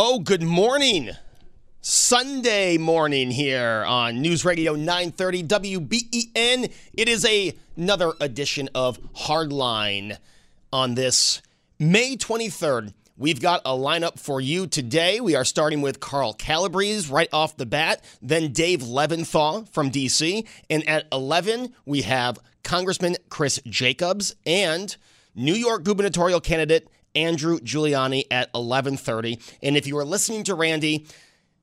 Oh, good morning. Sunday morning here on News Radio 930 WBEN. It is a, another edition of Hardline on this May 23rd. We've got a lineup for you today. We are starting with Carl Calabrese right off the bat, then Dave Leventhal from DC, and at 11 we have Congressman Chris Jacobs and New York gubernatorial candidate Andrew Giuliani at 11:30. And if you are listening to Randy,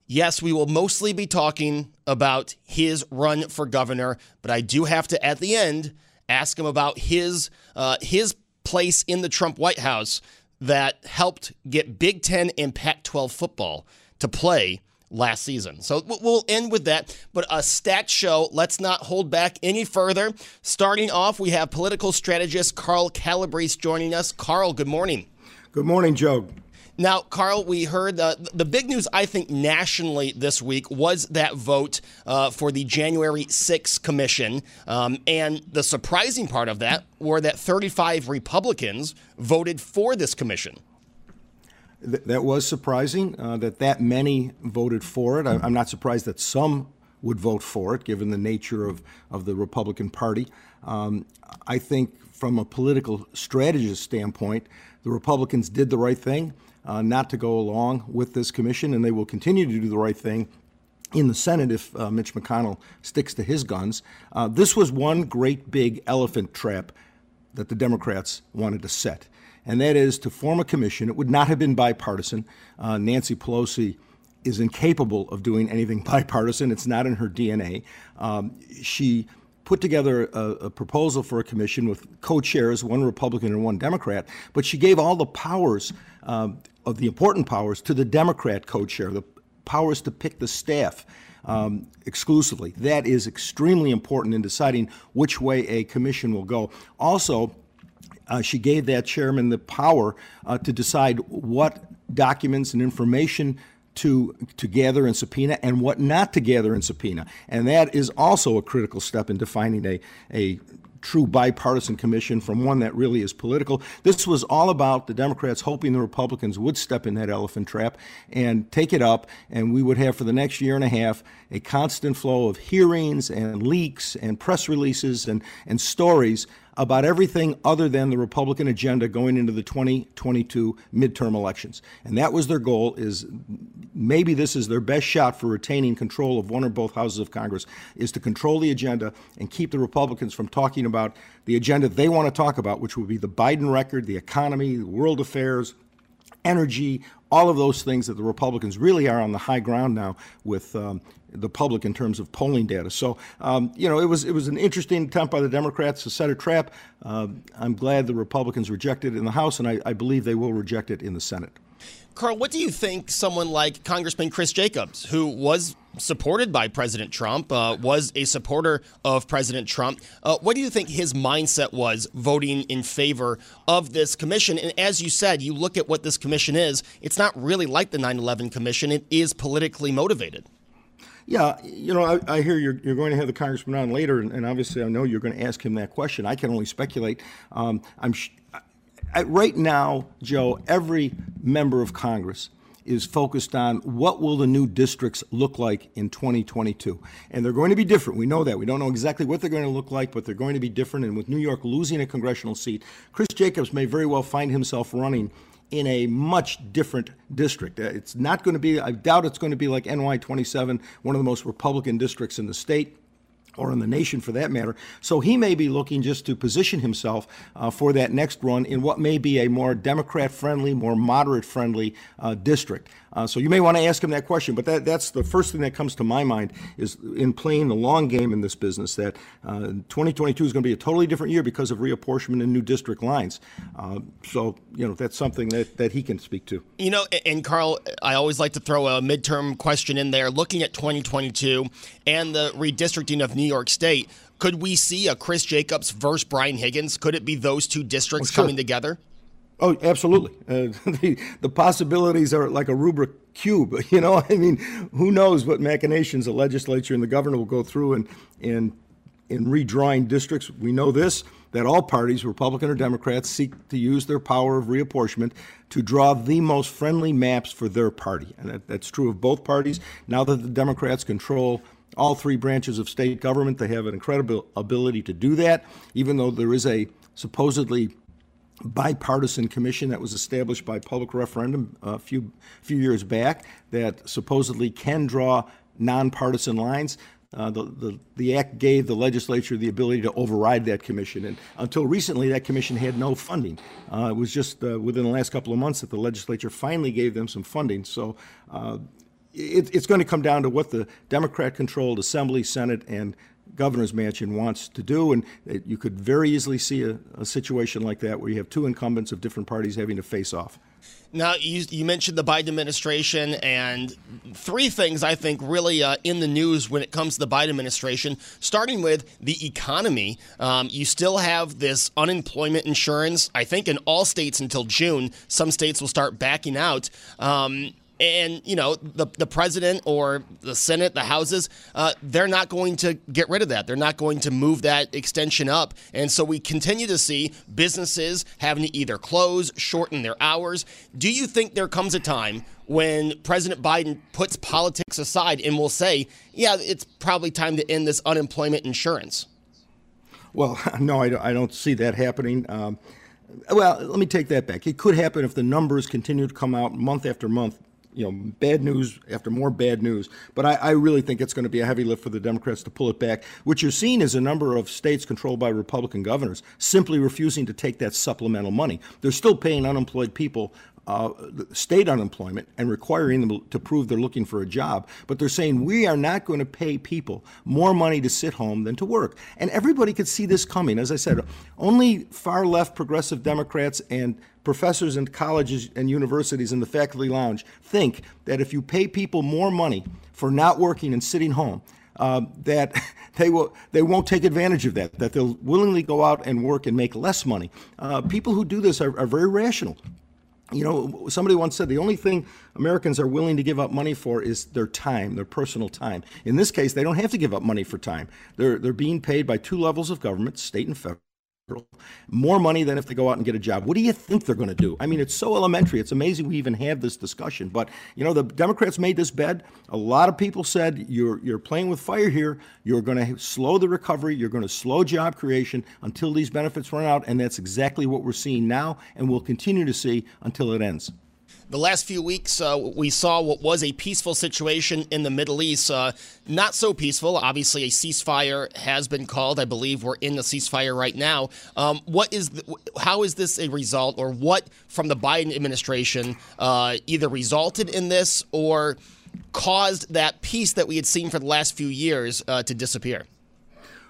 yes, we will mostly be talking about his run for governor, but I do have to at the end ask him about his uh, his place in the Trump White House that helped get Big Ten and Pac 12 football to play last season. So we'll end with that. But a stat show, let's not hold back any further. Starting off, we have political strategist Carl Calabrese joining us. Carl, good morning. Good morning, Joe. Now, Carl, we heard the, the big news, I think, nationally this week was that vote uh, for the January 6th commission. Um, and the surprising part of that were that 35 Republicans voted for this commission. Th- that was surprising uh, that that many voted for it. I- I'm not surprised that some would vote for it, given the nature of, of the Republican Party. Um, I think, from a political strategist standpoint, the Republicans did the right thing uh, not to go along with this commission, and they will continue to do the right thing in the Senate if uh, Mitch McConnell sticks to his guns. Uh, this was one great big elephant trap that the Democrats wanted to set, and that is to form a commission. It would not have been bipartisan. Uh, Nancy Pelosi is incapable of doing anything bipartisan, it's not in her DNA. Um, she put together a, a, proposal for a commission with co-chairs, one Republican and one Democrat, but she gave all the powers um, of the important powers to the Democrat co-chair, the powers to pick the staff. Um, exclusively. That is extremely important in deciding which way a commission will go. Also, uh, she gave that chairman the power uh, to decide what documents and information to to gather and subpoena and what not to gather and subpoena. And that is also a critical step in defining a a true bipartisan commission from one that really is political. This was all about the Democrats hoping the Republicans would step in that elephant trap and take it up, and we would have for the next year and a half a constant flow of hearings and leaks and press releases and, and stories about everything other than the Republican agenda going into the 2022 midterm elections. And that was their goal is maybe this is their best shot for retaining control of one or both houses of Congress is to control the agenda and keep the Republicans from talking about the agenda they want to talk about, which would be the Biden record, the economy, world affairs, energy, all of those things that the Republicans really are on the high ground now with um, the public in terms of polling data. So, um, you know, it was it was an interesting attempt by the Democrats to set a trap. Uh, I'm glad the Republicans rejected it in the House, and I, I believe they will reject it in the Senate. Carl, what do you think someone like Congressman Chris Jacobs, who was supported by President Trump, uh, was a supporter of President Trump, uh, what do you think his mindset was voting in favor of this commission? And as you said, you look at what this commission is, it's not really like the 9 11 commission, it is politically motivated. Yeah, you know, I, I hear you're, you're, going to have the congressman on later, and, and, obviously I know you're going to ask him that question. I can only speculate. Um, I'm sh- I, right now, Joe. Every member of Congress is focused on what will the new districts look like in 2022 and they're going to be different we know that we don't know exactly what they're going to look like but they're going to be different and with new york losing a congressional seat chris jacobs may very well find himself running in a much different district. Uh, It's not going to be, I doubt it's going to be like NY 27, one of the most Republican districts in the state or in the nation for that matter. So he may be looking just to position himself uh, for that next run in what may be a more Democrat friendly, more moderate friendly uh, district. Uh, so you may want to ask him that question, but that, that's the first thing that comes to my mind is in playing the long game in this business that uh, 2022 is going to be a totally different year because of reapportionment and new district lines. Uh, so, you know, that's something that, that he can speak to. You know, and Carl, I always like to throw a midterm question in there. Looking at 2022 and the redistricting of New York State, could we see a Chris Jacobs versus Brian Higgins? Could it be those two districts Oh, sure. coming together? Oh, absolutely. Uh, the, the possibilities are like a Rubik cube. You know, I mean, who knows what machinations the legislature and the governor will go through in, in, in redrawing districts. We know this that all parties, Republican or Democrats, seek to use their power of reapportionment to draw the most friendly maps for their party. And that, that's true of both parties. Now that the Democrats control all three branches of state government, they have an incredible ability to do that, even though there is a supposedly bipartisan commission that was established by public referendum a few few years back that supposedly can draw nonpartisan lines. Uh, the, the, the act gave the legislature the ability to override that commission. And until recently, that commission had no funding. Uh, it was just uh, within the last couple of months that the legislature finally gave them some funding. So uh, it, it's going to come down to what the Democrat controlled Assembly, Senate, and governor's mansion wants to do. And it, you could very easily see a, a situation like that where you have two incumbents of different parties having to face off. Now, you, you mentioned the Biden administration, and three things I think really uh, in the news when it comes to the Biden administration, starting with the economy. Um, you still have this unemployment insurance, I think, in all states until June. Some states will start backing out. Um, and you know the the president or the Senate, the houses, uh, they're not going to get rid of that. They're not going to move that extension up, and so we continue to see businesses having to either close, shorten their hours. Do you think there comes a time when President Biden puts politics aside and will say, "Yeah, it's probably time to end this unemployment insurance"? Well, no, I don't, I don't see that happening. Um, well, let me take that back. It could happen if the numbers continue to come out month after month. You know, bad news after more bad news. But I, I really think it's going to be a heavy lift for the Democrats to pull it back. What you're seeing is a number of states controlled by Republican governors simply refusing to take that supplemental money. They're still paying unemployed people uh, state unemployment and requiring them to prove they're looking for a job. But they're saying we are not going to pay people more money to sit home than to work. And everybody could see this coming. As I said, only far left progressive Democrats and professors in colleges and universities in the faculty lounge think that if you pay people more money for not working and sitting home, uh, that they will they won't take advantage of that. That they'll willingly go out and work and make less money. Uh, people who do this are, are very rational. You know, somebody once said the only thing Americans are willing to give up money for is their time, their personal time. In this case, they don't have to give up money for time. They're they're being paid by two levels of government, state and federal. More money than if they go out and get a job. What do you think they're going to do? I mean, it's so elementary. It's amazing we even have this discussion. But you know, the Democrats made this bed. A lot of people said you're you're playing with fire here. You're going to slow the recovery. You're going to slow job creation until these benefits run out, and that's exactly what we're seeing now, and we'll continue to see until it ends. The last few weeks, uh, we saw what was a peaceful situation in the Middle East. Uh, not so peaceful. Obviously, a ceasefire has been called. I believe we're in the ceasefire right now. Um, what is the, how is this a result, or what from the Biden administration uh, either resulted in this or caused that peace that we had seen for the last few years uh, to disappear?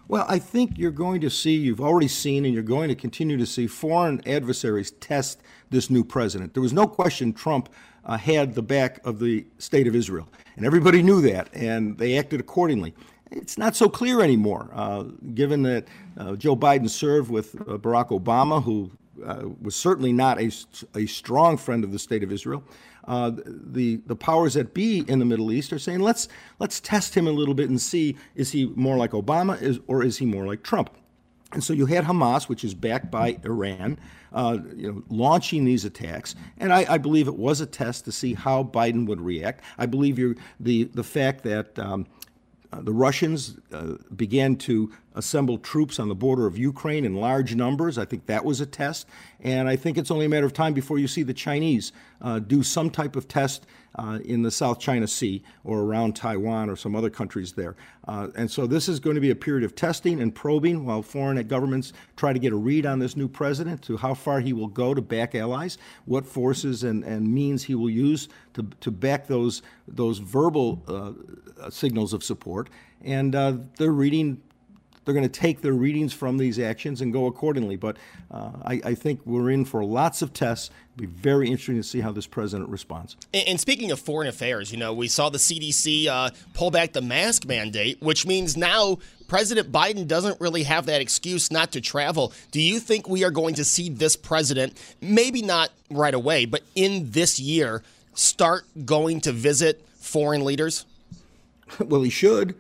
Well, I think you're going to see, you've already seen, and you're going to continue to see foreign adversaries test this new president. There was no question Trump uh, had the back of the state of Israel, and everybody knew that, and they acted accordingly. It's not so clear anymore, uh, given that uh, Joe Biden served with uh, Barack Obama, who uh, was certainly not a, a strong friend of the state of Israel. Uh, the the powers that be in the Middle East are saying let's let's test him a little bit and see is he more like Obama is, or is he more like Trump. And so you had Hamas, which is backed by Iran, uh, you know, launching these attacks. And I, I, believe it was a test to see how Biden would react. I believe the the fact that um, uh, the Russians uh, began to assemble troops on the border of Ukraine in large numbers. I think that was a test. And I think it's only a matter of time before you see the Chinese uh, do some type of test uh, in the South China Sea or around Taiwan or some other countries there. Uh, and so this is going to be a period of testing and probing while foreign governments try to get a read on this new president to how far he will go to back allies, what forces and, and means he will use to, to back those, those verbal uh, signals of support. And uh, they're reading they're going to take their readings from these actions and go accordingly. But uh, I, I, think we're in for lots of tests. It'll be very interesting to see how this president responds. And, and speaking of foreign affairs, you know, we saw the CDC uh, pull back the mask mandate, which means now President Biden doesn't really have that excuse not to travel. Do you think we are going to see this president, maybe not right away, but in this year, start going to visit foreign leaders? well, he should.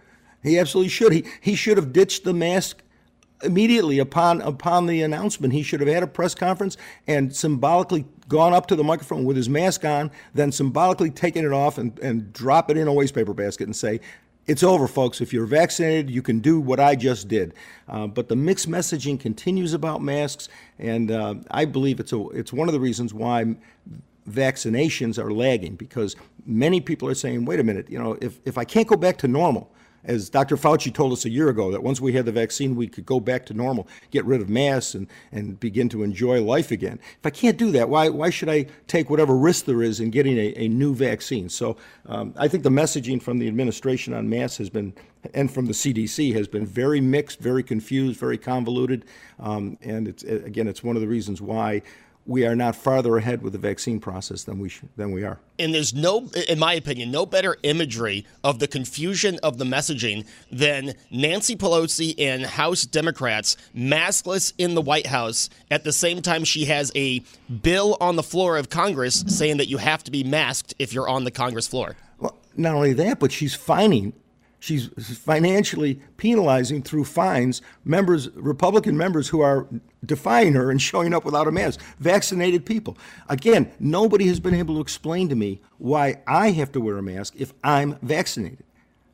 He absolutely should. He he should have ditched the mask immediately upon upon the announcement. He should have had a press conference and symbolically gone up to the microphone with his mask on, then symbolically taken it off and, and drop it in a wastepaper basket and say, it's over, folks. If you're vaccinated, you can do what I just did. Uh, but the mixed messaging continues about masks, and uh, I believe it's a, it's one of the reasons why vaccinations are lagging because many people are saying, wait a minute, you know, if, if I can't go back to normal, as Dr. Fauci told us a year ago, that once we had the vaccine, we could go back to normal, get rid of masks, and, and begin to enjoy life again. If I can't do that, why, why should I take whatever risk there is in getting a, a new vaccine? So um, I think the messaging from the administration on masks has been, and from the CDC, has been very mixed, very confused, very convoluted. Um, and it's, again, it's one of the reasons why we are not farther ahead with the vaccine process than we sh- than we are. And there's no, in my opinion, no better imagery of the confusion of the messaging than Nancy Pelosi and House Democrats maskless in the White House at the same time she has a bill on the floor of Congress saying that you have to be masked if you're on the Congress floor. Well, not only that, but she's fining she's financially penalizing through fines members, Republican members who are defying her and showing up without a mask, vaccinated people. Again, nobody has been able to explain to me why I have to wear a mask if I'm vaccinated.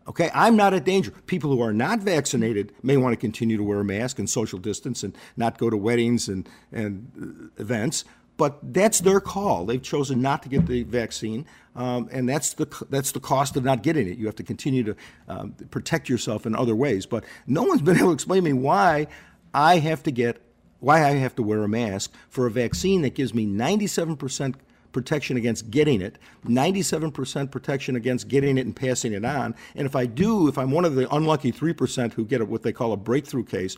Okay, I'm not at danger. People who are not vaccinated may want to continue to wear a mask and social distance and not go to weddings and, and uh, events but that's their call. They've chosen not to get the vaccine, um, and that's the that's the cost of not getting it. You have to continue to um, protect yourself in other ways. But no one's been able to explain to me why I have to get why I have to wear a mask for a vaccine that gives me 97 percent protection against getting it, 97% protection against getting it and passing it on. And if I do, if I'm one of the unlucky 3% who get what they call a breakthrough case,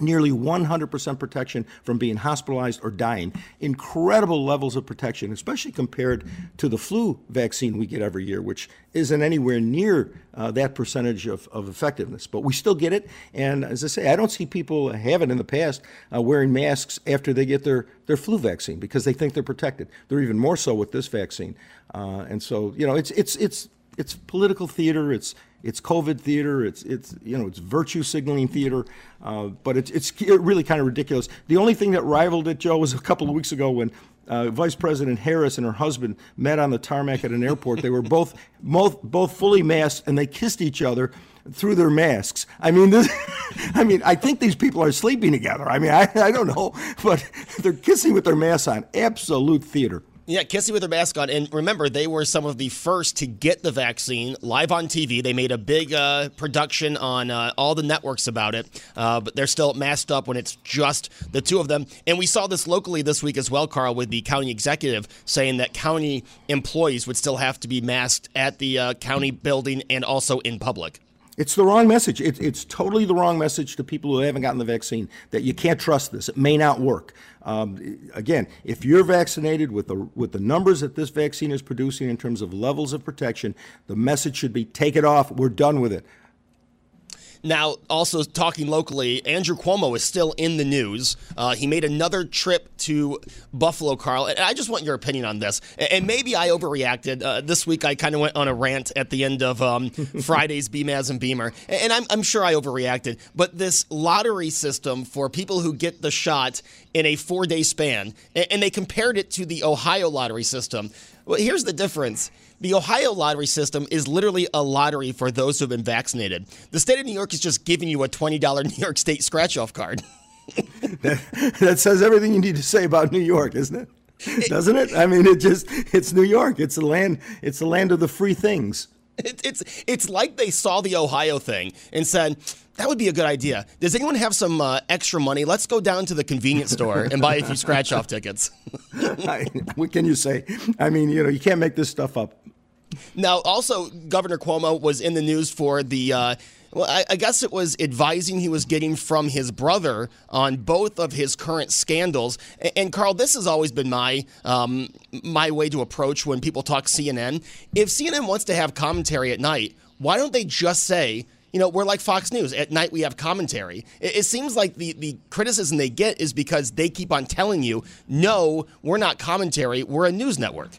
nearly 100% protection from being hospitalized or dying. Incredible levels of protection, especially compared to the flu vaccine we get every year, which isn't anywhere near uh, that percentage of, of effectiveness. But we still get it. And as I say, I don't see people have it in the past uh, wearing masks after they get their, their flu vaccine because they think they're protected. They're even more so with this vaccine. Uh, and so, you know, it's, it's, it's, it's political theater. It's it's COVID theater. It's it's you know it's virtue signaling theater, uh, but it's it's really kind of ridiculous. The only thing that rivaled it, Joe, was a couple of weeks ago when uh, Vice President Harris and her husband met on the tarmac at an airport. They were both both both fully masked and they kissed each other through their masks. I mean, this, I mean, I think these people are sleeping together. I mean, I, I don't know, but they're kissing with their masks on. Absolute theater. Yeah, kissing with her mask on. And remember, they were some of the first to get the vaccine live on TV. They made a big uh, production on uh, all the networks about it, uh, but they're still masked up when it's just the two of them. And we saw this locally this week as well, Carl, with the county executive saying that county employees would still have to be masked at the uh, county building and also in public. It's the wrong message. It, it's totally the wrong message to people who haven't gotten the vaccine that you can't trust this. It may not work. Um, again, if you're vaccinated with the with the numbers that this vaccine is producing in terms of levels of protection, the message should be: take it off. We're done with it. Now, also talking locally, Andrew Cuomo is still in the news. Uh, he made another trip to Buffalo, Carl. And I just want your opinion on this. And maybe I overreacted. Uh, this week, I kind of went on a rant at the end of um, Friday's BMAS and Beamer. And I'm, I'm sure I overreacted. But this lottery system for people who get the shot in a four day span, and they compared it to the Ohio lottery system. Well, here's the difference. The Ohio lottery system is literally a lottery for those who have been vaccinated. The state of New York is just giving you a $20 New York State scratch off card. that, that says everything you need to say about New York, isn't it? Doesn't it? I mean, it just it's New York. It's the land. It's the land of the free things. It, it's it's like they saw the Ohio thing and said that would be a good idea. Does anyone have some uh, extra money? Let's go down to the convenience store and buy a few scratch off tickets. I, what can you say? I mean, you know, you can't make this stuff up. Now, also, Governor Cuomo was in the news for the. Uh, well, I, I, guess it was advising he was getting from his brother on both of his current scandals. And, and Carl, this has always been my um, my way to approach when people talk CNN. If CNN wants to have commentary at night, why don't they just say? You know, we're like Fox News. At night, we have commentary. It, it seems like the, the criticism they get is because they keep on telling you, no, we're not commentary, we're a news network.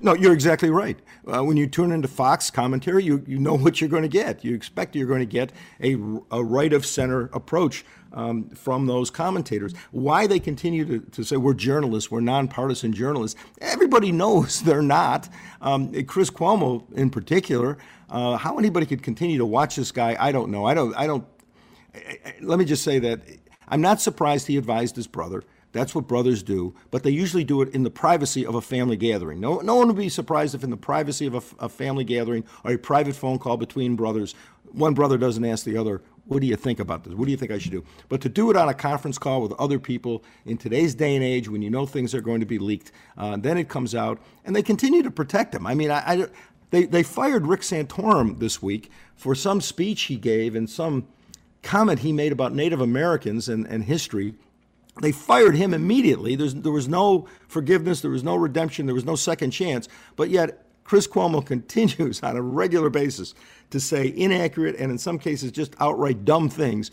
No, you're exactly right. Uh, when you tune into Fox commentary, you, you know what you're going to get. You expect you're going to get a, a right of center approach um, from those commentators. Why they continue to, to say we're journalists, we're nonpartisan journalists, everybody knows they're not. Um, Chris Cuomo, in particular, uh, how anybody could continue to watch this guy, I don't know. I don't. I don't. I, I, let me just say that I'm not surprised he advised his brother. That's what brothers do, but they usually do it in the privacy of a family gathering. No, no one would be surprised if, in the privacy of a, a family gathering or a private phone call between brothers, one brother doesn't ask the other, What do you think about this? What do you think I should do? But to do it on a conference call with other people in today's day and age when you know things are going to be leaked, uh, then it comes out, and they continue to protect him. I mean, I, I, they, they fired Rick Santorum this week for some speech he gave and some comment he made about Native Americans and, and history they fired him immediately. There's, there was no forgiveness, there was no redemption, there was no second chance. But yet, Chris Cuomo continues on a regular basis to say inaccurate and, in some cases, just outright dumb things.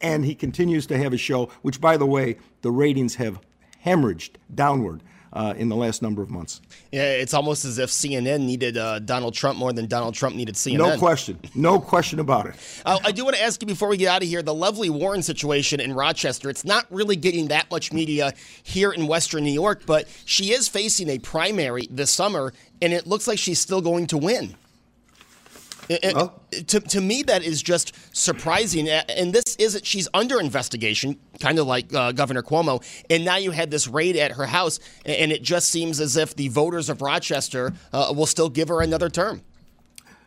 And he continues to have a show, which, by the way, the ratings have hemorrhaged downward uh, in the last number of months. Yeah, it's almost as if CNN needed uh, Donald Trump more than Donald Trump needed CNN. No question. No question about it. Uh, I do want to ask you before we get out of here the Lovely Warren situation in Rochester. It's not really getting that much media here in Western New York, but she is facing a primary this summer, and it looks like she's still going to win. Well, to, to me, that is just surprising. And this isn't, she's under investigation, kind of like uh, Governor Cuomo. And now you had this raid at her house, and it just seems as if the voters of Rochester uh, will still give her another term.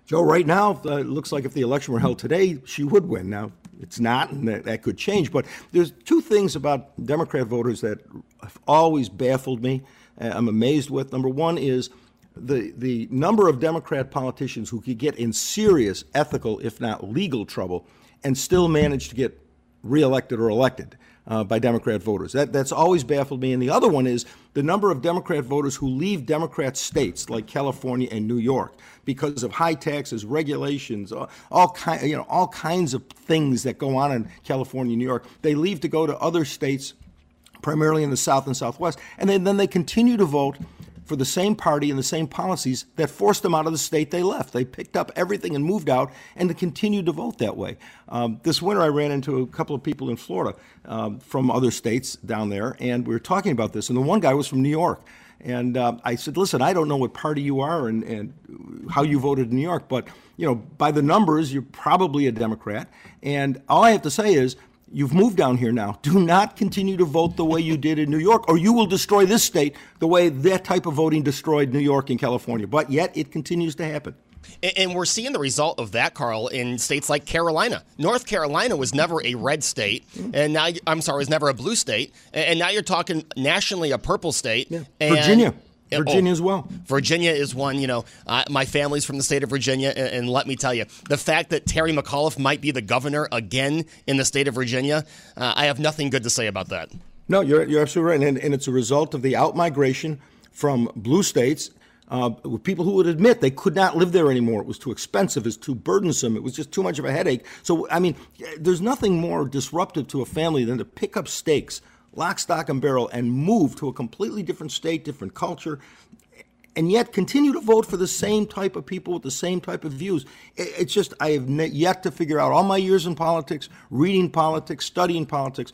Joe, right now, uh, it looks like if the election were held today, she would win. Now, it's not, and that, that could change. But there's two things about Democrat voters that have always baffled me. Uh, I'm amazed with. Number one is the the number of Democrat politicians who could get in serious ethical, if not legal, trouble and still manage to get reelected or elected uh, by Democrat voters. That that's always baffled me. And the other one is the number of Democrat voters who leave Democrat states like California and New York because of high taxes, regulations, all, all kind you know all kinds of things that go on in California, and New York. They leave to go to other states primarily in the South and Southwest, and then, then they continue to vote for the same party and the same policies that forced them out of the state they left. They picked up everything and moved out and they continued to vote that way. Um, this winter, I ran into a couple of people in Florida um, from other states down there, and we were talking about this. And the one guy was from New York. And uh, I said, listen, I don't know what party you are and, and how you voted in New York, but you know, by the numbers, you're probably a Democrat. And all I have to say is, You've moved down here now. Do not continue to vote the way you did in New York, or you will destroy this state the way that type of voting destroyed New York and California. But yet, it continues to happen. And we're seeing the result of that, Carl, in states like Carolina. North Carolina was never a red state, hmm. and now I'm sorry, was never a blue state, and now you're talking nationally a purple state. Yeah. Virginia. Virginia oh, as well. Virginia is one, you know, uh, my family's from the state of Virginia, and, and, let me tell you, the fact that Terry McAuliffe might be the governor again in the state of Virginia, uh, I have nothing good to say about that. No, you're, you're absolutely right. And, and it's a result of the outmigration from blue states uh, with people who would admit they could not live there anymore. It was too expensive, it was too burdensome, it was just too much of a headache. So, I mean, there's nothing more disruptive to a family than to pick up stakes lock, stock, and barrel, and move to a completely different state, different culture, and yet continue to vote for the same type of people with the same type of views. It's just, I have yet to figure out all my years in politics, reading politics, studying politics,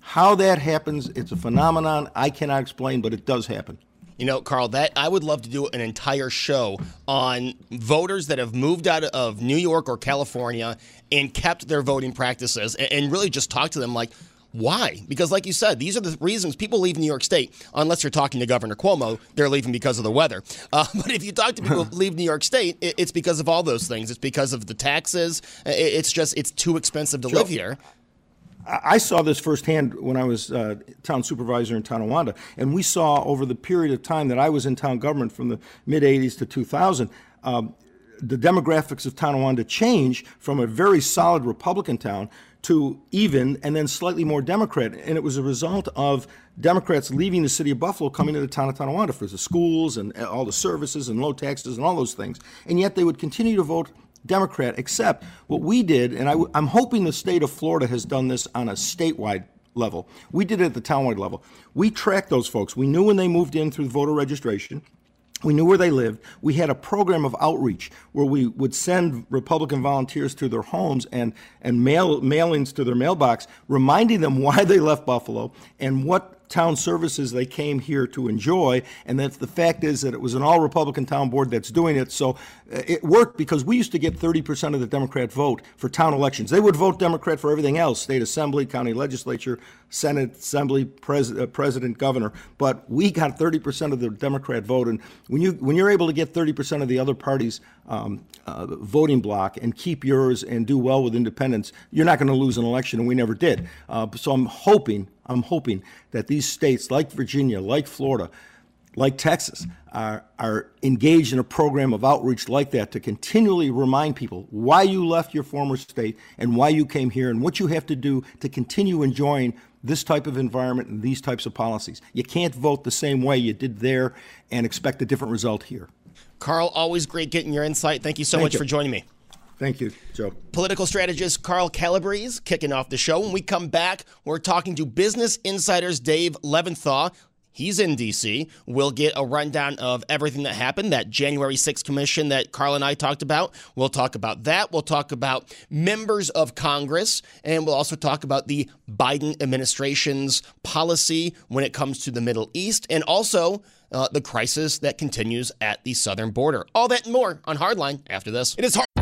how that happens. It's a phenomenon I cannot explain, but it does happen. You know, Carl, that I would love to do an entire show on voters that have moved out of New York or California and kept their voting practices and, really just talk to them like, Why? Because, like you said, these are the reasons people leave New York State, unless you're talking to Governor Cuomo, they're leaving because of the weather. Uh, but if you talk to people who leave New York State, it's because of all those things. It's because of the taxes. It's just, it's too expensive to live here. I saw this firsthand when I was uh, town supervisor in Tonawanda, and we saw over the period of time that I was in town government from the mid 80s to 2000. Um, the demographics of Tonawanda change from a very solid Republican town to even and then slightly more Democrat. And it was a result of Democrats leaving the city of Buffalo, coming to the town of Tonawanda for the schools and uh, all the services and low taxes and all those things. And yet they would continue to vote Democrat, except what we did, and I, am hoping the state of Florida has done this on a statewide level. We did it at the townwide level. We tracked those folks. We knew when they moved in through voter registration. We knew where they lived. We had a program of outreach where we would send Republican volunteers to their homes and, and mail mailings to their mailbox, reminding them why they left Buffalo and what town services they came here to enjoy. And that the fact is that it was an all Republican town board that's doing it. So uh, it worked because we used to get 30% of the Democrat vote for town elections. They would vote Democrat for everything else state assembly, county legislature, Senate, Assembly, pres- uh, President, Governor. But we got 30% of the Democrat vote. And when, you, when you're able to get 30% of the other party's um, uh, voting block and keep yours and do well with independents, you're not going to lose an election. And we never did. Uh, so I'm hoping I'm hoping that these states, like Virginia, like Florida, like Texas, are, are engaged in a program of outreach like that to continually remind people why you left your former state and why you came here and what you have to do to continue enjoying this type of environment and these types of policies. You can't vote the same way you did there and expect a different result here. Carl, always great getting your insight. Thank you so Thank much you. for joining me. Thank you, Joe. Political strategist Carl Calabrese kicking off the show. When we come back, we're talking to Business Insider's Dave Leventhal. He's in D.C. We'll get a rundown of everything that happened, that January 6th commission that Carl and I talked about. We'll talk about that. We'll talk about members of Congress, and we'll also talk about the Biden administration's policy when it comes to the Middle East, and also uh, the crisis that continues at the southern border. All that and more on Hardline after this. It is hard.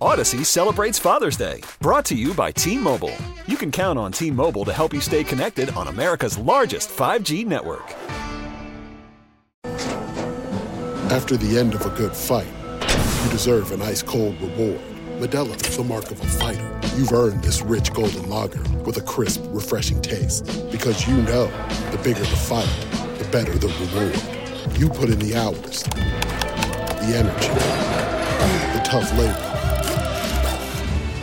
Audacy celebrates Father's Day, brought to you by T Mobile. You can count on T Mobile to help you stay connected on America's largest 5G network. After the end of a good fight, you deserve an ice cold reward. Modelo is the mark of a fighter. You've earned this rich golden lager with a crisp, refreshing taste. Because you know the bigger the fight, the better the reward. You put in the hours, the energy, the tough labor.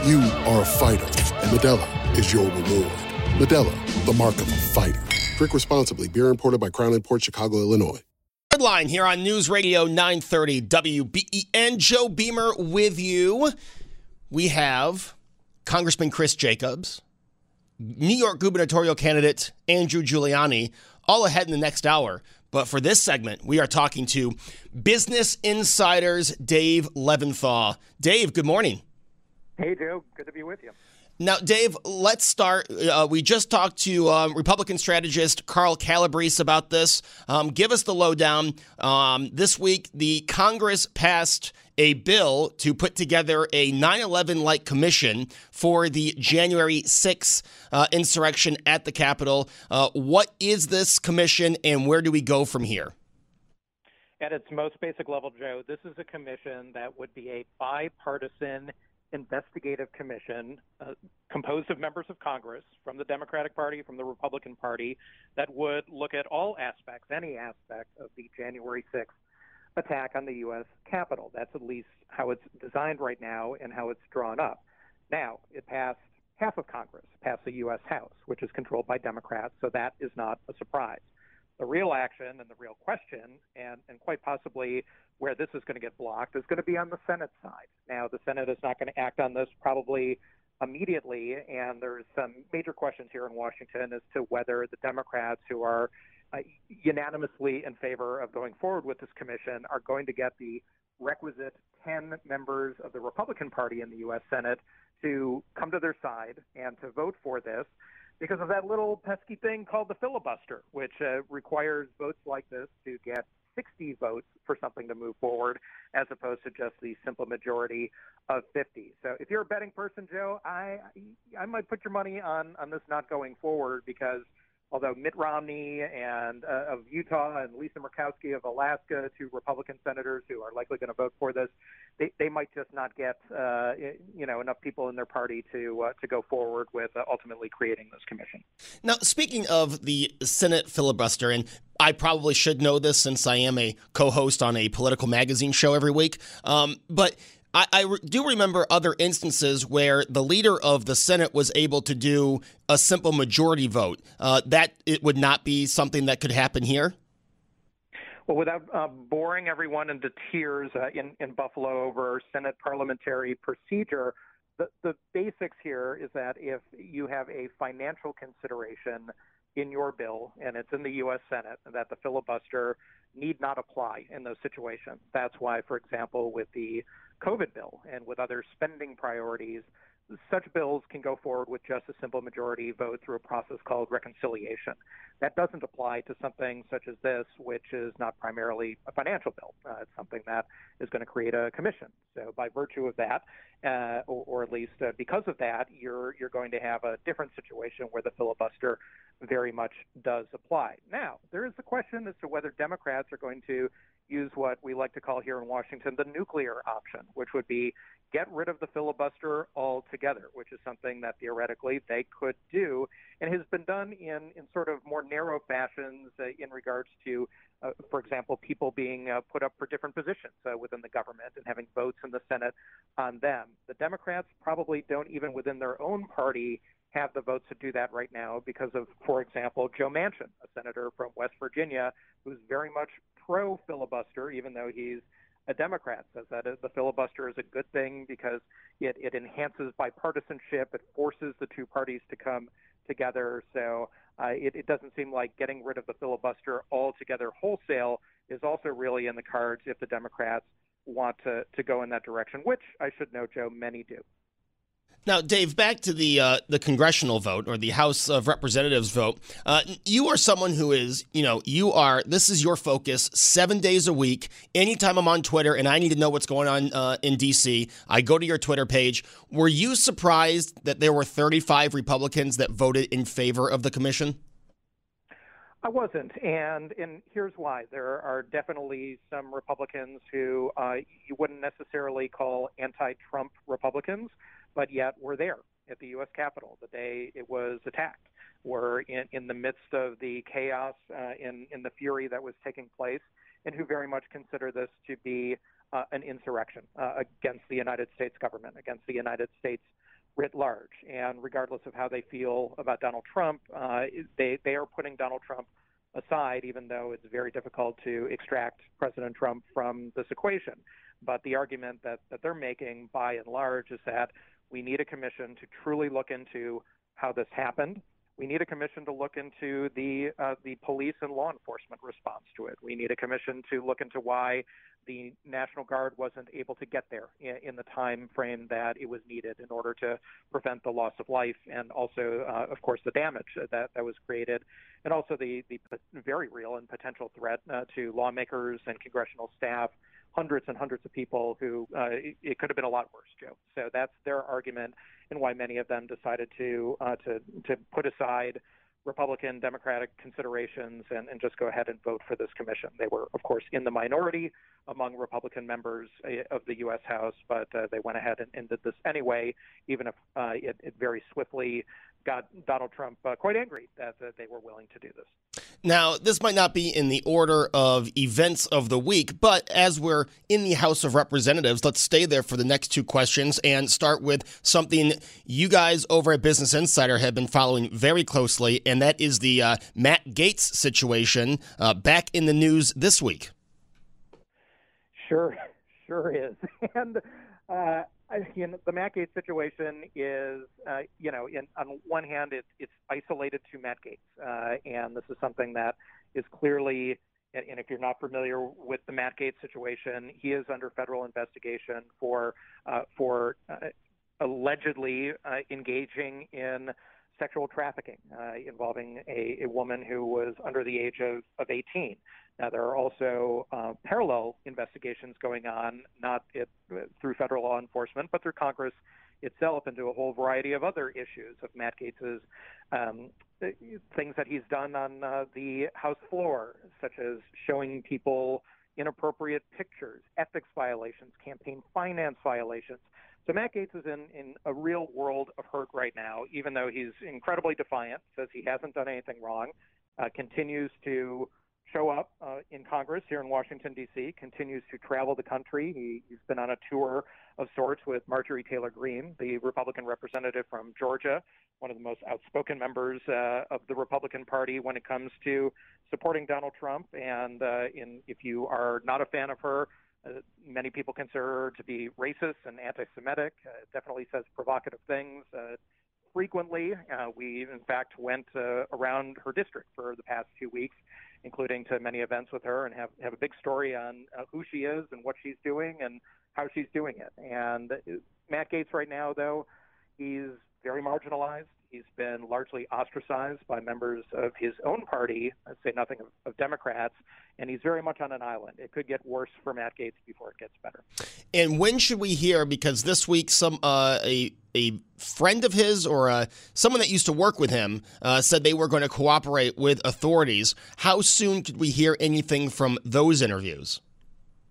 You are a fighter, and Modelo is your reward. Modelo, the mark of a fighter. Drink responsibly. Beer imported by Crown Port Chicago, Illinois. Headline here on News Radio 930 WBEN. Joe Beamer with you. We have Congressman Chris Jacobs, New York gubernatorial candidate Andrew Giuliani, all ahead in the next hour. But for this segment, we are talking to Business Insider's Dave Leventhal. Dave, good morning. Hey, Joe. Good to be with you. Now, Dave, let's start. Uh, we just talked to um, Republican strategist Carl Calabrese about this. Um, give us the lowdown. Um, this week, the Congress passed a bill to put together a 9 11 like commission for the January 6th uh, insurrection at the Capitol. Uh, what is this commission and where do we go from here? At its most basic level, Joe, this is a commission that would be a bipartisan investigative commission uh, composed of members of Congress from the Democratic Party, from the Republican Party, that would look at all aspects, any aspect of the January 6th attack on the U.S. Capitol. That's at least how it's designed right now and how it's drawn up. Now, it passed half of Congress, passed the U.S. House, which is controlled by Democrats, so that is not a surprise. The real action and the real question, and, and quite possibly where this is going to get blocked is going to be on the Senate side. Now, the Senate is not going to act on this probably immediately. And there's some major questions here in Washington as to whether the Democrats who are uh, unanimously in favor of going forward with this commission are going to get the requisite 10 members of the Republican Party in the U.S. Senate to come to their side and to vote for this because of that little pesky thing called the filibuster, which uh, requires votes like this to get 60 votes for something to move forward, as opposed to just the simple majority of 50. So, if you're a betting person, Joe, I I might put your money on on this not going forward because although Mitt Romney and uh, of Utah and Lisa Murkowski of Alaska, two Republican senators who are likely going to vote for this, they, they might just not get uh, you know enough people in their party to uh, to go forward with uh, ultimately creating this commission. Now, speaking of the Senate filibuster, and I probably should know this since I am a co-host on a political magazine show every week, um, but I, I do remember other instances where the leader of the Senate was able to do a simple majority vote. Uh, that it would not be something that could happen here. Well, without uh, boring everyone into tears uh, in, in Buffalo over Senate parliamentary procedure, the, the basics here is that if you have a financial consideration in your bill and it's in the U.S. Senate, that the filibuster need not apply in those situations. That's why, for example, with the COVID bill and with other spending priorities, such bills can go forward with just a simple majority vote through a process called reconciliation. That doesn't apply to something such as this, which is not primarily a financial bill. Uh, it's something that is going to create a commission. So, by virtue of that, uh, or, or, at least uh, because of that, you're you're going to have a different situation where the filibuster very much does apply. Now, there is the question as to whether Democrats are going to use what we like to call here in Washington the nuclear option, which would be get rid of the filibuster altogether, which is something that theoretically they could do and has been done in, in sort of more narrow fashions uh, in regards to, uh, for example, people being uh, put up for different positions uh, within the government and having votes in the Senate on them. The Democrats probably don't even within their own party have the votes to do that right now because of, for example, Joe Manchin, a senator from West Virginia, who's very much pro filibuster, even though he's a Democrat, says that the filibuster is a good thing because it, it enhances bipartisanship, it forces the two parties to come together. So uh, it, it doesn't seem like getting rid of the filibuster altogether wholesale is also really in the cards if the Democrats want to, to go in that direction, which I should note, Joe, many do. Now, Dave, back to the uh, the congressional vote or the House of Representatives vote. Uh, you are someone who is, you know, you are. This is your focus seven days a week. Anytime I'm on Twitter and I need to know what's going on uh, in D.C., I go to your Twitter page. Were you surprised that there were 35 Republicans that voted in favor of the commission? I wasn't, and and here's why. There are definitely some Republicans who uh, you wouldn't necessarily call anti-Trump Republicans but yet we're there at the U.S. Capitol the day it was attacked. We're in, in the midst of the chaos, uh, in, in the fury that was taking place, and who very much consider this to be uh, an insurrection uh, against the United States government, against the United States writ large. And regardless of how they feel about Donald Trump, uh, they, they are putting Donald Trump aside, even though it's very difficult to extract President Trump from this equation. But the argument that, that they're making by and large is that we need a commission to truly look into how this happened. We need a commission to look into the uh, the police and law enforcement response to it. We need a commission to look into why the National Guard wasn't able to get there in, in the time frame that it was needed in order to prevent the loss of life and also, uh, of course, the damage that, that was created, and also the, the very real and potential threat uh, to lawmakers and congressional staff hundreds and hundreds of people who uh, it, it, could have been a lot worse, Joe. So that's their argument, and why many of them decided to uh, to to put aside Republican, Democratic considerations and, and just go ahead and vote for this commission. They were, of course, in the minority among Republican members uh, of the U.S. House, but uh, they went ahead and, and, did this anyway, even if uh, it, it, very swiftly got Donald Trump uh, quite angry that, that they were willing to do this. Now, this might not be in the order of events of the week, but as we're in the House of Representatives, let's stay there for the next two questions and start with something you guys over at Business Insider have been following very closely, and that is the uh, Matt Gaetz situation uh, back in the news this week. Sure, sure is. And Uh, you know, the Matt Gaetz situation is, uh, you know, in, on one hand, it, it's isolated to Matt Gaetz, uh, and this is something that is clearly, and if you're not familiar with the Matt Gaetz situation, he is under federal investigation for uh, for uh, allegedly uh, engaging in sexual trafficking uh, involving a, a, woman who was under the age of, of 18. There are also uh, parallel investigations going on, not it, through federal law enforcement, but through Congress itself into a whole variety of other issues of Matt Gaetz's um, things that he's done on uh, the House floor, such as showing people inappropriate pictures, ethics violations, campaign finance violations. So Matt Gaetz is in, in a real world of hurt right now, even though he's incredibly defiant, says he hasn't done anything wrong, uh, continues to show up uh, in Congress here in Washington, D.C., continues to travel the country. He, has been on a tour of sorts with Marjorie Taylor Greene, the Republican representative from Georgia, one of the most outspoken members uh, of the Republican Party when it comes to supporting Donald Trump. And uh, in, if you are not a fan of her, uh, many people consider her to be racist and anti-Semitic. Uh, definitely says provocative things uh, frequently. Uh, we, in fact, went uh, around her district for the past two weeks, including to many events with her, and have have a big story on uh, who she is and what she's doing and how she's doing it. And Matt Gaetz right now, though, he's very marginalized. He's been largely ostracized by members of his own party, I'd say nothing of, of, Democrats, and he's very much on an island. It could get worse for Matt Gaetz before it gets better. And when should we hear? Because this week, some uh, a a friend of his or uh, someone that used to work with him uh, said they were going to cooperate with authorities. How soon could we hear anything from those interviews?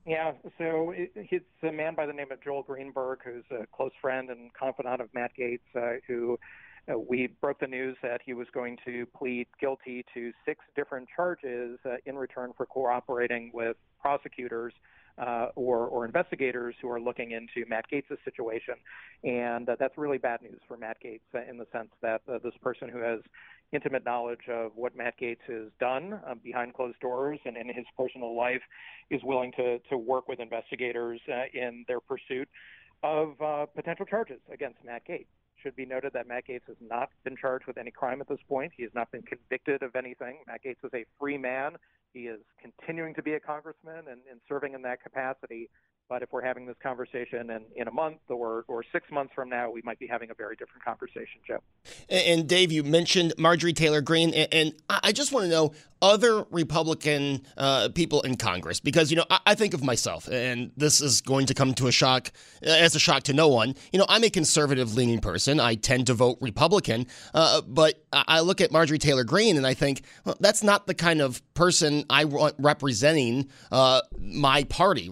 Yeah, so it, it's a man by the name of Joel Greenberg, who's a close friend and confidant of Matt Gaetz, uh, who uh, we broke the news that he was going to plead guilty to six different charges uh, in return for cooperating with prosecutors uh, or, or, investigators who are looking into Matt Gaetz' situation. And uh, that's really bad news for Matt Gaetz uh, in the sense that uh, this person who has intimate knowledge of what Matt Gaetz has done behind closed doors and in his personal life is willing to, to work with investigators in their pursuit of potential charges against Matt Gaetz should be noted that Matt Gaetz has not been charged with any crime at this point. He has not been convicted of anything. Matt Gaetz is a free man. He is continuing to be a congressman and, and serving in that capacity. But if we're having this conversation in, in a month or, or six months from now, we might be having a very different conversation, Joe. And, and Dave, you mentioned Marjorie Taylor Greene, and, and I just want to know other Republican uh, people in Congress, because, you know, I, I, think of myself, and this is going to come to a shock, uh, as a shock to no one. You know, I'm a conservative leaning person. I tend to vote Republican, uh, but I look at Marjorie Taylor Greene and I think, well, that's not the kind of person I want representing uh, my party.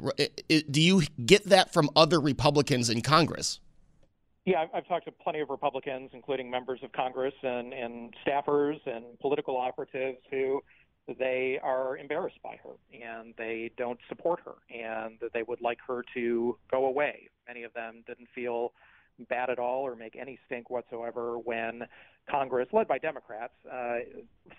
Do you get that from other Republicans in Congress? Yeah, I've talked to plenty of Republicans, including members of Congress and, and staffers and political operatives who they are embarrassed by her and they don't support her and they would like her to go away. Many of them didn't feel bad at all or make any stink whatsoever when Congress, led by Democrats, uh,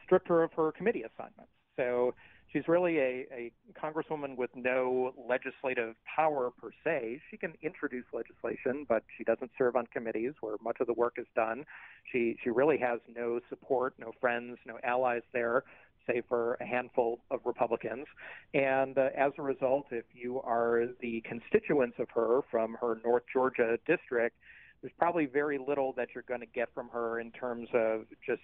stripped her of her committee assignments. So she's really a, a congresswoman with no legislative power per se. She can introduce legislation, but she doesn't serve on committees where much of the work is done. She she really has no support, no friends, no allies there, save for a handful of Republicans. And uh, as a result, if you are the constituents of her from her North Georgia district, there's probably very little that you're going to get from her in terms of just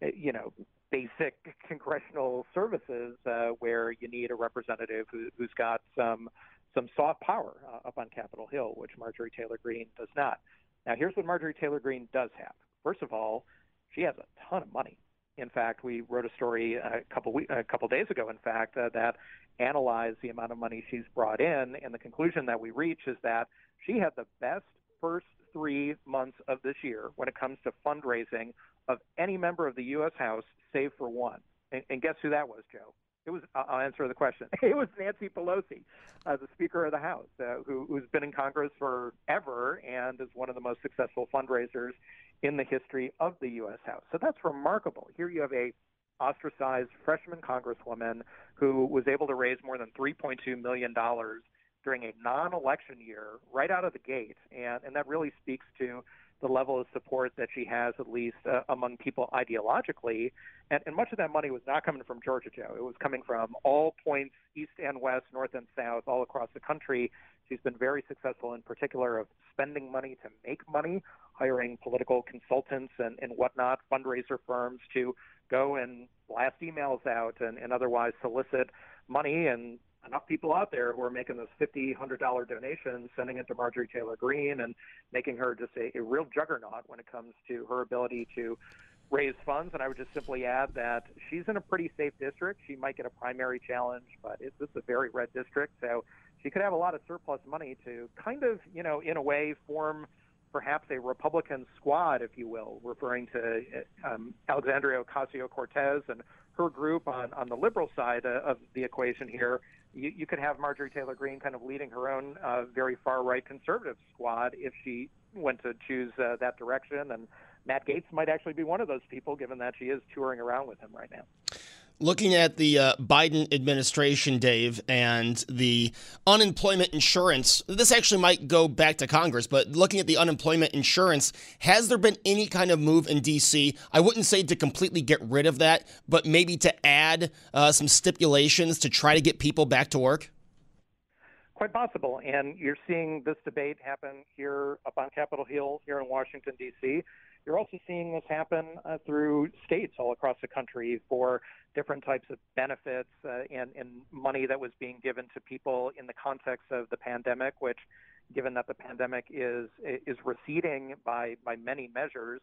you know basic congressional services uh, where you need a representative who, has got some some soft power uh, up on Capitol Hill, which Marjorie Taylor Greene does not. Now, here's what Marjorie Taylor Greene does have. First of all, she has a ton of money. In fact, we wrote a story a couple we- a couple days ago, in fact, uh, that analyzed the amount of money she's brought in, and the conclusion that we reach is that she had the best first three months of this year when it comes to fundraising of any member of the U.S. House, save for one. And, and guess who that was, Joe? It was. I'll answer the question. It was Nancy Pelosi, uh, the Speaker of the House, uh, who, who's been in Congress forever and is one of the most successful fundraisers in the history of the U.S. House. So that's remarkable. Here you have a ostracized freshman congresswoman who was able to raise more than 3.2 million dollars during a non-election year right out of the gate, and and that really speaks to the level of support that she has, at least uh, among people ideologically. And, and much of that money was not coming from Georgia Joe. It was coming from all points, east and west, north and south, all across the country. She's been very successful, in particular, of spending money to make money, hiring political consultants and, and whatnot, fundraiser firms to go and blast emails out and, and otherwise solicit money and enough people out there who are making those fifty, hundred dollar donations, sending it to Marjorie Taylor Greene and making her just a, a real juggernaut when it comes to her ability to raise funds. And I would just simply add that she's in a pretty safe district. She might get a primary challenge, but it's this is a very red district, so she could have a lot of surplus money to kind of, you know, in a way, form perhaps a Republican squad, if you will, referring to um, Alexandria Ocasio Cortez and her group on, on the liberal side uh, of the equation here. You, you could have Marjorie Taylor Greene kind of leading her own uh, very far right conservative squad if she went to choose uh, that direction. And Matt Gaetz might actually be one of those people, given that she is touring around with him right now looking at the uh, Biden administration, Dave, and the unemployment insurance, this actually might go back to Congress, but looking at the unemployment insurance, has there been any kind of move in D.C.? I wouldn't say to completely get rid of that, but maybe to add uh, some stipulations to try to get people back to work? Quite possible. And you're seeing this debate happen here up on Capitol Hill here in Washington, D.C. You're also seeing this happen uh, through states all across the country for different types of benefits uh, and, and money that was being given to people in the context of the pandemic, which, given that the pandemic is is receding by by many measures,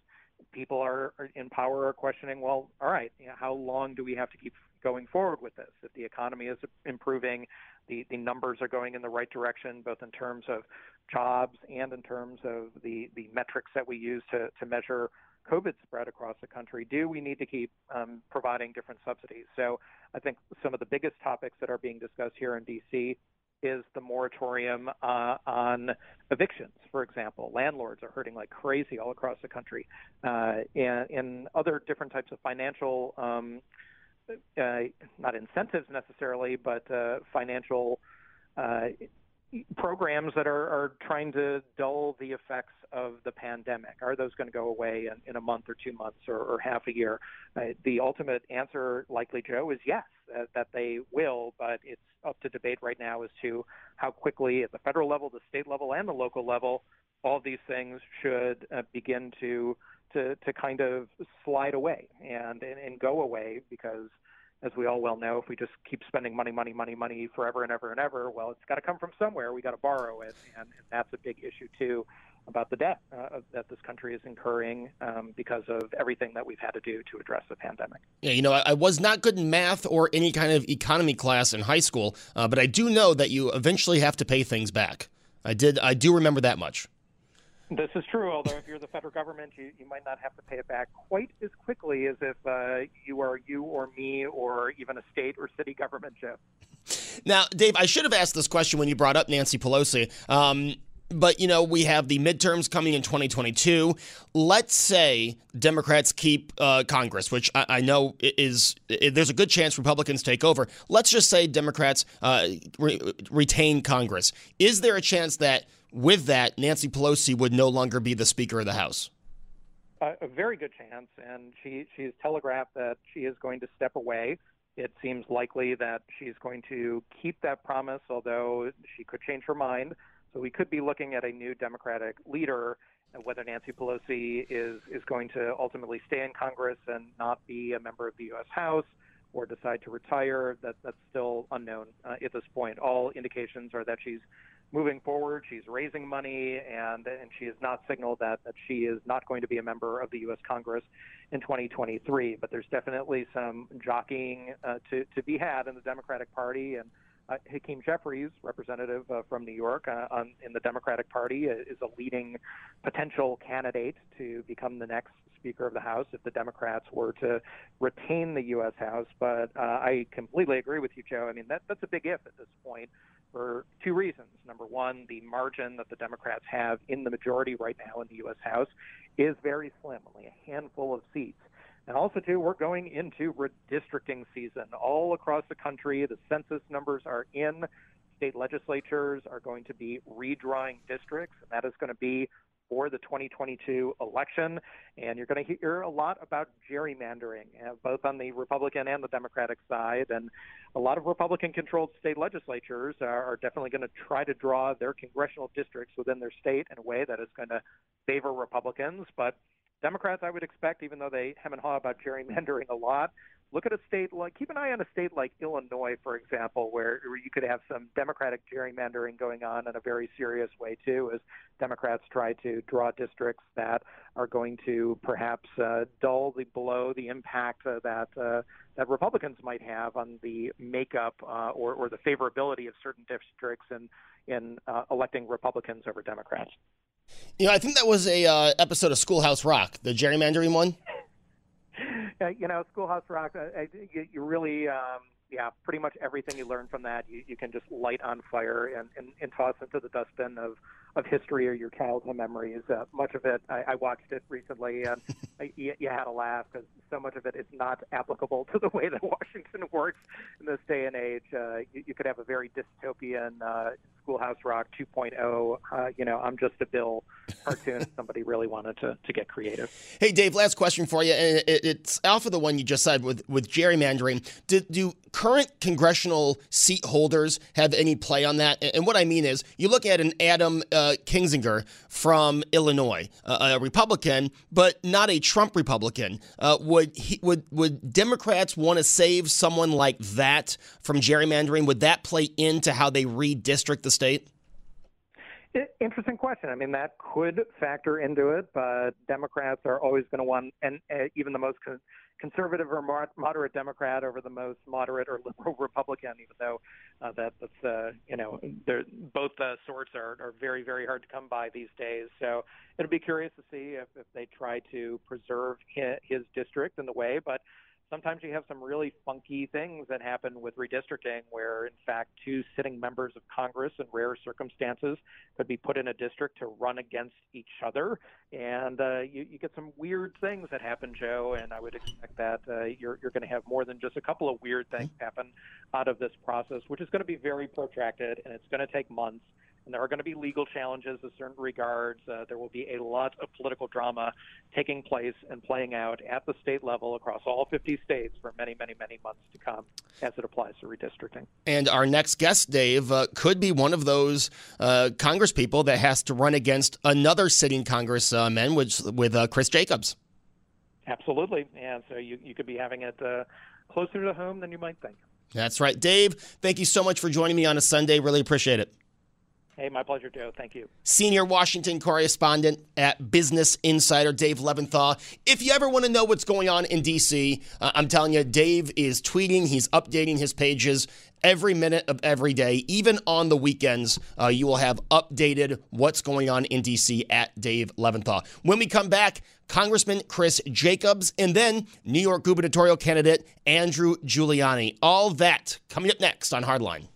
people are, are in power are questioning, well, all right, you know, how long do we have to keep going forward with this? If the economy is improving, the, the numbers are going in the right direction, both in terms of jobs and in terms of the, the metrics that we use to, to measure COVID spread across the country, do we need to keep um, providing different subsidies? So I think some of the biggest topics that are being discussed here in D.C. is the moratorium uh, on evictions, for example. Landlords are hurting like crazy all across the country, uh, and, and other different types of financial, um, uh, not incentives necessarily, but uh, financial uh, programs that are, are trying to dull the effects of the pandemic? Are those going to go away in, in a month or two months or, or half a year? Uh, the ultimate answer, likely, Joe, is yes, uh, that they will, but it's up to debate right now as to how quickly, at the federal level, the state level, and the local level, all these things should uh, begin to, to to kind of slide away and, and and go away because as we all well know, if we just keep spending money, money, money, money forever and ever and ever, well, it's got to come from somewhere. We got to borrow it, and, and that's a big issue too about the debt uh, that this country is incurring um, because of everything that we've had to do to address the pandemic. Yeah, you know, I, I was not good in math or any kind of economy class in high school, uh, but I do know that you eventually have to pay things back. I did. I do remember that much. This is true, although if you're the federal government, you, you might not have to pay it back quite as quickly as if uh, you are you or me or even a state or city government, Jeff. Now, Dave, I should have asked this question when you brought up Nancy Pelosi. Um, but you know we have the midterms coming in 2022 let's say democrats keep uh, congress which I, I know is, is, there's a good chance republicans take over let's just say democrats uh, re- retain congress is there a chance that with that, Nancy Pelosi would no longer be the Speaker of the House? Uh, a very good chance, and she she's telegraphed that she is going to step away. It seems likely that she's going to keep that promise, although she could change her mind. So we could be looking at a new Democratic leader. and Whether Nancy Pelosi is is going to ultimately stay in Congress and not be a member of the U.S. House, or decide to retire, that that's still unknown uh, at this point. All indications are that she's moving forward. She's raising money, and and she has not signaled that that she is not going to be a member of the U.S. Congress in 2023. But there's definitely some jockeying uh, to to be had in the Democratic Party, and uh, Hakeem Jeffries, representative uh, from New York uh, on, in the Democratic Party, is a leading potential candidate to become the next Speaker of the House if the Democrats were to retain the U.S. House. But uh, I completely agree with you, Joe. I mean, that, that's a big if at this point for two reasons. Number one, the margin that the Democrats have in the majority right now in the U.S. House is very slim, only a handful of seats. And also, too, we're going into redistricting season all across the country. The census numbers are in. state legislatures are going to be redrawing districts, and that is going to be for the 2022 election. And you're going to hear a lot about gerrymandering, uh, both on the Republican and the Democratic side. And a lot of Republican controlled state legislatures are, are definitely going to try to draw their congressional districts within their state in a way that is going to favor Republicans. But Democrats, I would expect, even though they hem and haw about gerrymandering a lot, look at a state like keep an eye on a state like Illinois, for example, where, you could have some Democratic gerrymandering going on in a very serious way too, as Democrats try to draw districts that are going to perhaps uh, dull the blow, the impact uh, that uh, that Republicans might have on the makeup uh, or, or the favorability of certain districts in in uh, electing Republicans over Democrats. You know, I think that was a uh, episode of Schoolhouse Rock, the gerrymandering one. Uh, you know, Schoolhouse Rock, uh, you, you really, um, yeah, pretty much everything you learn from that, you, you can just light on fire and, and, and toss into the dustbin of, of history or your childhood memories. Uh, much of it, I, I watched it recently, and you, you had a laugh because so much of it is not applicable to the way that Washington works in this day and age. Uh, you, you could have a very dystopian uh, Schoolhouse Rock 2.0. Uh, you know, I'm just a Bill cartoon. somebody really wanted to, to get creative. Hey, Dave, last question for you. And it, it's off of the one you just said with, with gerrymandering. Do, do current congressional seat holders have any play on that? And what I mean is, you look at an Adam uh, Kinzinger from Illinois, uh, a Republican, but not a Trump Republican. Uh, would he, would would Democrats want to save someone like that from gerrymandering? Would that play into how they redistrict the state? Interesting question. I mean, that could factor into it, but Democrats are always going to want, and uh, even the most con- conservative or moderate Democrat over the most moderate or liberal Republican, even though uh, that, that's, uh, you know, both uh, sorts are, are very, very hard to come by these days. So it'll be curious to see if, if they try to preserve his, his district in the way, but sometimes you have some really funky things that happen with redistricting where in fact two sitting members of congress in rare circumstances could be put in a district to run against each other. And uh, you, you get some weird things that happen joe and i would expect that uh, you're, you're going to have more than just a couple of weird things happen out of this process which is going to be very protracted and it's going to take months and there are going to be legal challenges in certain regards. Uh, there will be a lot of political drama taking place and playing out at the state level across all 50 states for many, many, many months to come as it applies to redistricting. And our next guest, Dave, uh, could be one of those uh, Congress people that has to run against another sitting Congressman, which with uh, Chris Jacobs. Absolutely, and so you, you could be having it uh, closer to home than you might think. That's right. Dave, thank you so much for joining me on a Sunday. Really appreciate it. Hey, my pleasure, Joe. Thank you. Senior Washington correspondent at Business Insider, Dave Levinthal. If you ever want to know what's going on in D.C., uh, I'm telling you, Dave is tweeting, he's updating his pages every minute of every day, even on the weekends. Uh, you will have updated what's going on in D.C. at Dave Levinthal. When we come back, Congressman Chris Jacobs, and then New York gubernatorial candidate Andrew Giuliani. All that coming up next on Hardline.